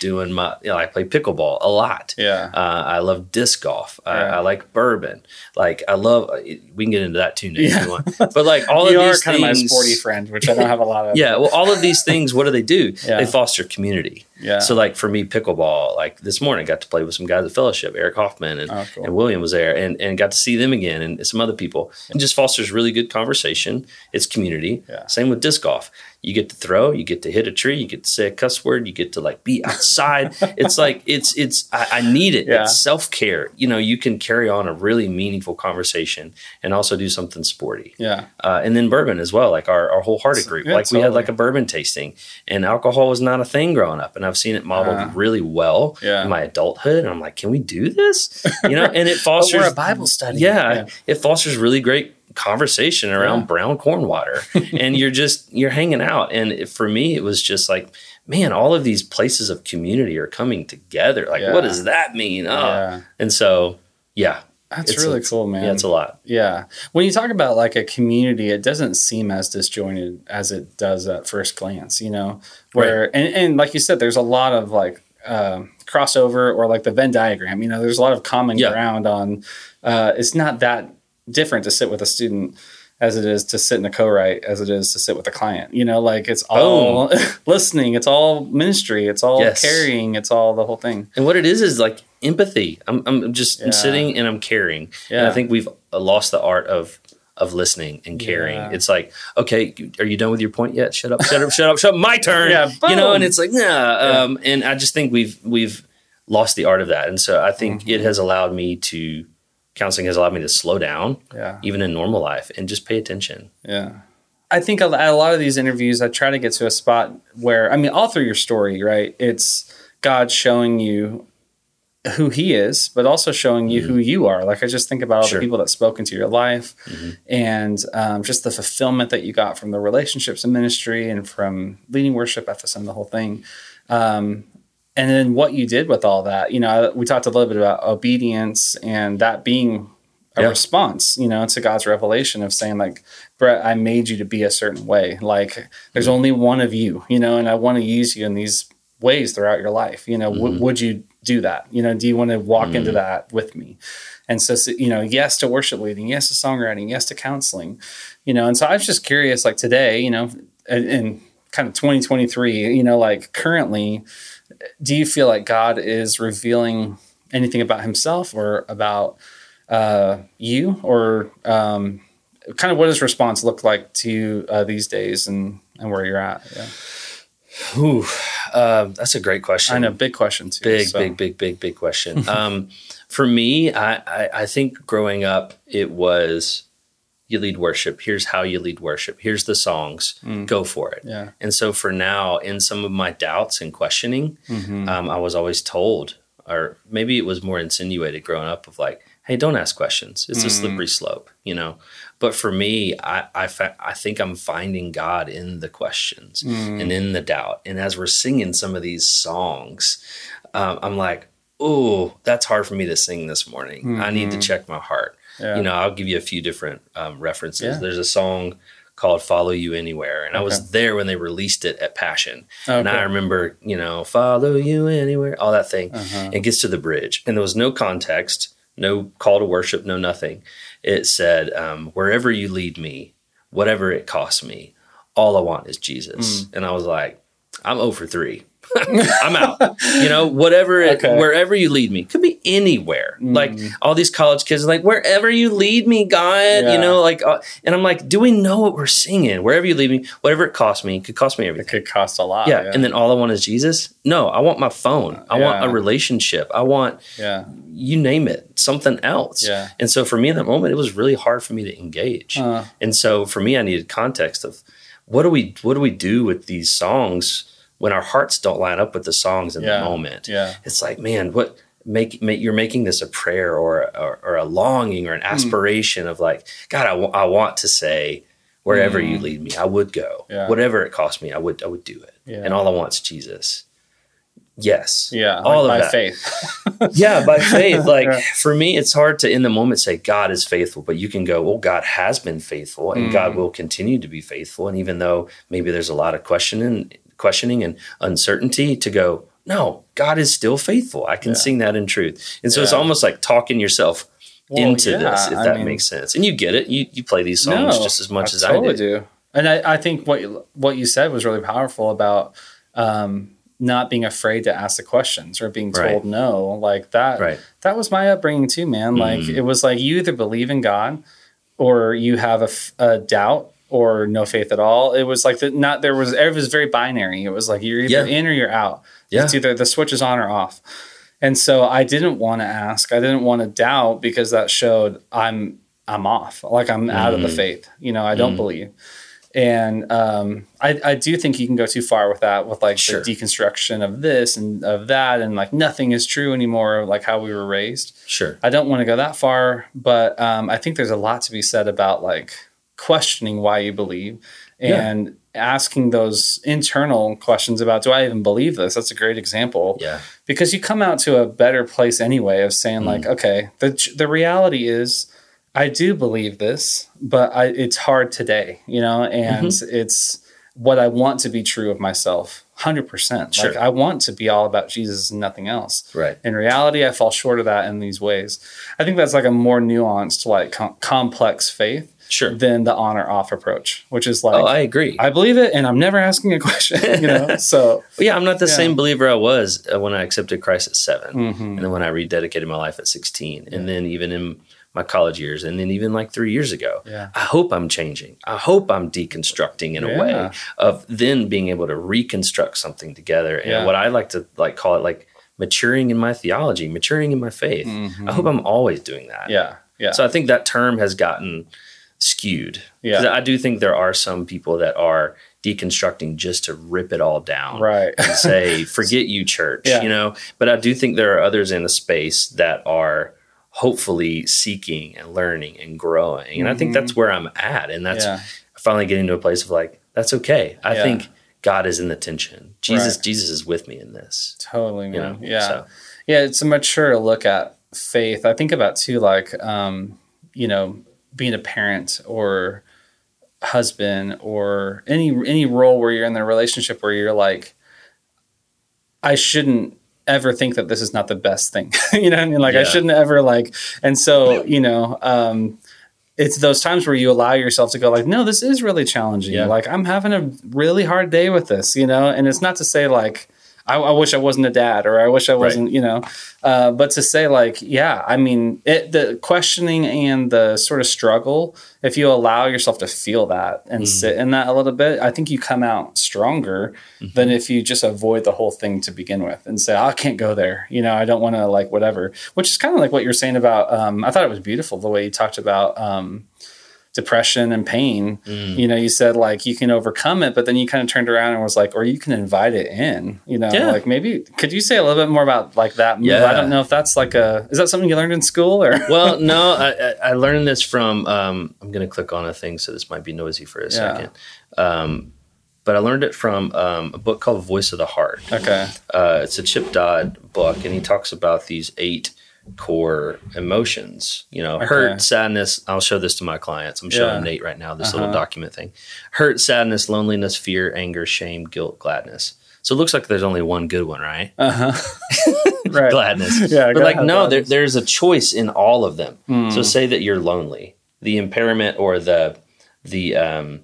doing my you know, I play pickleball a lot. yeah, Uh, I love disc golf. I, Yeah. I like bourbon. Like I love. We can get into that too next Yeah. if you want. But like all you of are these kind things, of my sporty friend, which I don't have a lot of. yeah. Well, all of these things, what do they do? Yeah. They foster community. yeah. So like for me, pickleball. Like this morning, I got to play with some guys at Fellowship. Eric Hoffman and Oh, cool. and William was there, and and got to see them again, and some other people. It just fosters really good conversation. It's community. Yeah. Same with disc golf. You get to throw, you get to hit a tree, you get to say a cuss word, you get to like be outside. it's like it's it's I, I need it. Yeah. It's self care. You know, you can carry on a really meaningful conversation and also do something sporty. yeah, Uh, and then bourbon as well, like our, our wholehearted group. Yeah, like we had like a bourbon tasting, and alcohol was not a thing growing up, and I've seen it modeled Uh, really well yeah. in my adulthood. And I'm like, can we do this? You know, and it fosters a Bible study. Yeah. it fosters really great conversation around Yeah. brown corn water, and you're just you're hanging out. And for me, it was just like. Man, all of these places of community are coming together. Like, Yeah. what does that mean? Oh. yeah. And so, yeah, That's really a- cool, man. yeah, it's a lot. Yeah. When you talk about like a community, it doesn't seem as disjointed as it does at first glance, you know, where, and, and like you said, there's a lot of like, uh, crossover or like the Venn diagram, you know, there's a lot of common ground on, uh, it's not that different to sit with a student as it is to sit in a co-write as it is to sit with a client, you know, like it's all listening, it's all ministry, it's all Yes. carrying, it's all the whole thing. And what it is is like empathy. I'm, I'm just Yeah. sitting and I'm caring. And Yeah. I think we've lost the art of of listening and caring. Yeah. It's like, okay, are you done with your point yet? Shut up, shut up, shut up, shut up. My turn. Yeah, you know, and it's like, nah. Um, and I just think we've we've lost the art of that. And so I think Mm-hmm. it has allowed me to counseling has allowed me to slow down, Yeah. even in normal life, and just pay attention. Yeah. I think a a lot of these interviews, I try to get to a spot where, I mean, all through your story, right? It's God showing you who He is, but also showing you who you are. Like, I just think about all Sure. the people that spoke into your life Mhm. and um, just the fulfillment that you got from the relationships and ministry and from leading worship at and the whole thing. Um, and then what you did with all that. You know, we talked a little bit about obedience and that being a Yeah. response, you know, to God's revelation of saying, like, Brett, I made you to be a certain way. Like, there's only one of you, you know, and I want to use you in these ways throughout your life. You know, w- mm-hmm. would you do that? You know, do you want to walk into mm-hmm. that with me? And so, you know, yes to worship leading, yes to songwriting, yes to counseling, you know. And so I was just curious, like today, you know, in, in kind of 2023, you know, like currently, do you feel like God is revealing anything about Himself or about uh, you, or um, kind of what does response look like to you uh, these days and and where you're at? Yeah. Ooh, uh, that's a great question. I know, big question too. big, so. big, big, big, big question. um, for me, I, I, I think growing up, it was you lead worship. Here's how you lead worship. Here's the songs. Mm. Go for it. Yeah. And so for now, in some of my doubts and questioning, Mhm. um, I was always told, or maybe it was more insinuated growing up, of like, "Hey, don't ask questions. It's a Mm. slippery slope," you know. But for me, I I, fa- I think I'm finding God in the questions Mm. and in the doubt. And as we're singing some of these songs, um, I'm like, "Oh, that's hard for me to sing this morning. I need to Mhm. check my heart." Yeah. You know, I'll give you a few different um, references. Yeah. There's a song called "Follow You Anywhere," and I was there when they released it at Passion. Oh, And I remember, you know, follow you anywhere, all that thing. Uh-huh. It gets to the bridge, and there was no context, no call to worship, no nothing. It said, um, "Wherever you lead me, whatever it costs me, all I want is Jesus." Mm. And I was like, I'm 0 for 3. I'm out. You know, whatever, it, Okay. wherever you lead me, could be anywhere. Like all these college kids are like, wherever you lead me, God. Yeah. You know, like, uh, and I'm like, do we know what we're singing? Wherever you lead me, whatever it costs me, it could cost me everything. It could cost a lot. Yeah. And then all I want is Jesus. No, I want my phone. I want a relationship. I want yeah. you name it, something else. Yeah. And so for me in that moment, it was really hard for me to engage. Uh, And so for me, I needed context of what do we what do we do with these songs when our hearts don't line up with the songs in Yeah. the moment? yeah. It's like, man, what make, make you're making this a prayer or, or or a longing or an Hmm. aspiration of like, God, I I want to say wherever you lead me, I would go. Hmm. Yeah. Whatever it cost me, I would I would do it. Yeah. And all I want is Jesus. Yes. Yeah. All like of by that. faith. Yeah, by faith. Like Yeah. for me, it's hard to in the moment say God is faithful, but you can go, well, God has been faithful and Mm. God will continue to be faithful. And even though maybe there's a lot of questioning, questioning and uncertainty, to go, no, God is still faithful. I can Yeah. sing that in truth. And so it's almost like talking yourself Well, into yeah, this, if I that mean- makes sense. And you get it. You you play these songs just as much as I do. do. And I, I think what you, what you said was really powerful about um, not being afraid to ask the questions or being told Right. no. Like that. Right. That was my upbringing too, man. Like Mhm. it was like you either believe in God or you have a doubt or no faith at all. It was like the, not there was it was very binary. It was like you're either Yeah. in or you're out. Yeah. It's either the switch is on or off. And so I didn't want to ask. I didn't want to doubt because that showed I'm I'm off. Like I'm out of the Mhm. faith. You know, I don't Mhm. believe. And um, I, I do think you can go too far with that, with like Sure. the deconstruction of this and of that, and like nothing is true anymore, like how we were raised. Sure. I don't want to go that far, but um, I think there's a lot to be said about like questioning why you believe Yeah. and asking those internal questions about do I even believe this? That's a great example Yeah. because you come out to a better place anyway of saying Mm. like okay the the reality is I do believe this but I it's hard today you know and Mm-hmm. it's what I want to be true of myself 100% Sure. like I want to be all about Jesus and nothing else Right. in reality I fall short of that in these ways I think that's like a more nuanced like com- complex faith Sure. than the on or off approach which is like oh, I agree. I believe it and I'm never asking a question you know so yeah, I'm not the Yeah. same believer I was uh, when I accepted Christ at 7 mhm. and then when I rededicated my life at 16, and then even in my college years, and then even like three years ago. yeah I hope I'm changing. I hope I'm deconstructing in a way of then being able to reconstruct something together. And Yeah. what I like to like call it like maturing in my theology, maturing in my faith. Mhm. I hope I'm always doing that. yeah yeah So I think that term has gotten skewed. yeah I do think there are some people that are deconstructing just to rip it all down right and say, forget you, church, Yeah. you know. But I do think there are others in the space that are hopefully seeking and learning and growing. And I think that's where I'm at. And that's yeah finally getting to a place of like, that's okay. I Yeah. think God is in the tension. Jesus, Right. Jesus is with me in this. totally You know. yeah So, yeah it's a mature look at faith i think about too like um you know being a parent or husband or any any role where you're in the relationship where you're like i shouldn't ever think that this is not the best thing. You know what i mean? Like i shouldn't ever like and so you know um it's those times where you allow yourself to go like no this is really challenging. Yeah. like i'm having a really hard day with this you know? And it's not to say like I, I wish I wasn't a dad, or I wish I wasn't, you know. Uh, but to say like, yeah, I mean, it, the questioning and the sort of struggle, if you allow yourself to feel that and Mm. sit in that a little bit, I think you come out stronger Mm-hmm. than if you just avoid the whole thing to begin with and say, "Oh, I can't go there, you know, I don't want to like whatever. Which is kind of like what you're saying about. Um, I thought it was beautiful the way you talked about. Um, depression and pain mm, you know you said like you can overcome it but then you kind of turned around and was like or you can invite it in you know Yeah. like maybe could you say a little bit more about like that move? Yeah. i don't know if that's like a is that something you learned in school or well, no, I, I I learned this from. Um, I'm going to click on a thing, so this might be noisy for a Yeah. second. Um, but I learned it from um, a book called Voice of the Heart. okay Uh, it's a Chip Dodd book, and he talks about these eight core emotions. You know, Okay. hurt, sadness. I'll show this to my clients. I'm showing Yeah. Nate right now this Uh-huh. little document thing. Hurt, sadness, loneliness, fear, anger, shame, guilt, gladness. So it looks like there's only one good one, right? uh-huh right Gladness. Yeah, but like no, there, there's a choice in all of them. Hmm. So say that you're lonely, the impairment or the the um,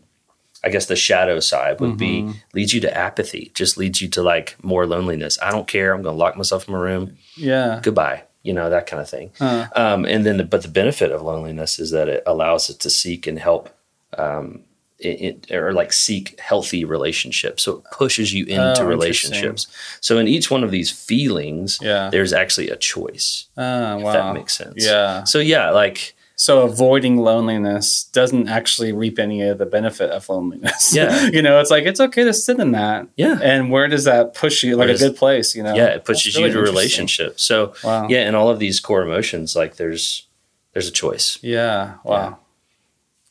I guess the shadow side would Mhm. be leads you to apathy, just leads you to like more loneliness. I don't care. I'm going to lock myself in my room. Yeah. Goodbye. You know that kind of thing. Huh. Um, and then, the, but the benefit of loneliness is that it allows us to seek and help, um, it, it- or like seek healthy relationships. So it pushes you into Oh, relationships. So in each one of these feelings, Yeah. there's actually a choice. Ah, If wow. that makes sense. Yeah. So yeah, like So avoiding loneliness doesn't actually reap any of the benefit of loneliness. Yeah. you know, it's like it's okay to sit in that. yeah, And where does that push you? Like a good place, you know? yeah, it pushes That's you to relationships. So Wow. yeah, and all of these core emotions, like there's there's a choice. Yeah. Wow. Yeah.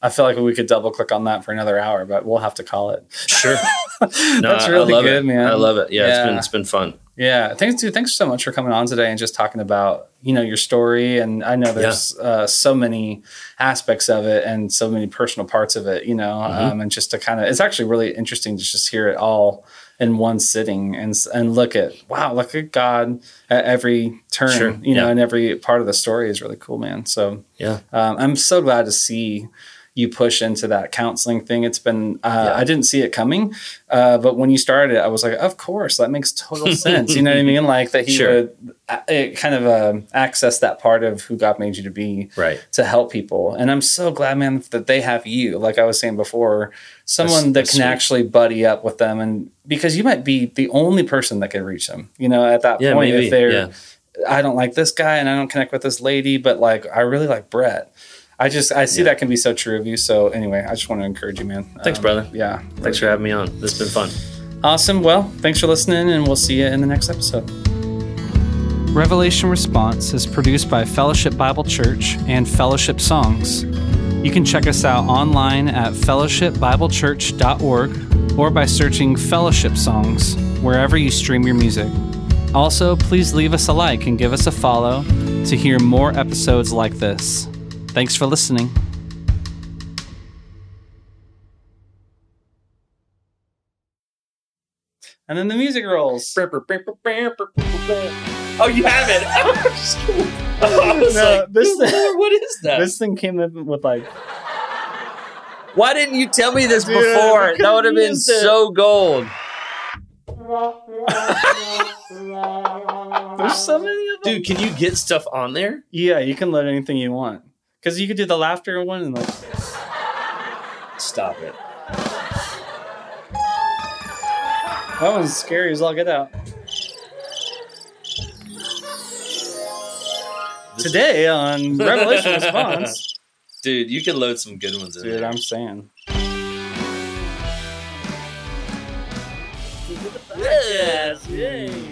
I feel like we could double click on that for another hour, but we'll have to call it. Sure. No, That's really good, it. man. I love it. Yeah, it's Yeah. been it's been fun. Yeah, thanks, dude. Thanks so much for coming on today and just talking about you know your story. And I know there's uh, so many aspects of it and so many personal parts of it. You know, Mhm. um, and just to kind of, it's actually really interesting to just hear it all in one sitting and and look at wow, look at God at every turn. Sure, You know, yeah. and every part of the story is really cool, man. So Yeah. um, I'm so glad to see you push into that counseling thing. It's been uh, Yeah. I didn't see it coming, uh, but when you started it, I was like, of course, that makes total sense. You know what I mean? Like that he Sure. would uh, it kind of um access that part of who God made you to be Right. to help people. And I'm so glad, man, that they have you. Like I was saying before, someone That's- that that's can sweet. actually buddy up with them, and because you might be the only person that can reach them. You know, at that Yeah, point, maybe. if they're Yeah. I don't like this guy and I don't connect with this lady, but like I really like Brett. I just I see Yeah. that can be so true of you. So anyway, I just want to encourage you, man. Thanks, Um, brother. Yeah. Thanks for having me on. This has been fun. Awesome. Well, thanks for listening, and we'll see you in the next episode. Revelation Response is produced by Fellowship Bible Church and Fellowship Songs. You can check us out online at fellowshipbiblechurch.org or by searching Fellowship Songs wherever you stream your music. Also, please leave us a like and give us a follow to hear more episodes like this. Thanks for listening. And then the music rolls. Oh, you have it. I No, like, this- "Good Lord, what is that? This thing came in with like Why didn't you tell me this Dude, before? That would have been it. so gold. there's so many of them. Dude, can you get stuff on there? Yeah, you can load anything you want. Because you could do the laughter one and like Stop it. that one's scary as all get out. Today on Revelation Response. Dude, you can load some good ones in Dude, there. I'm saying. Yes, yay.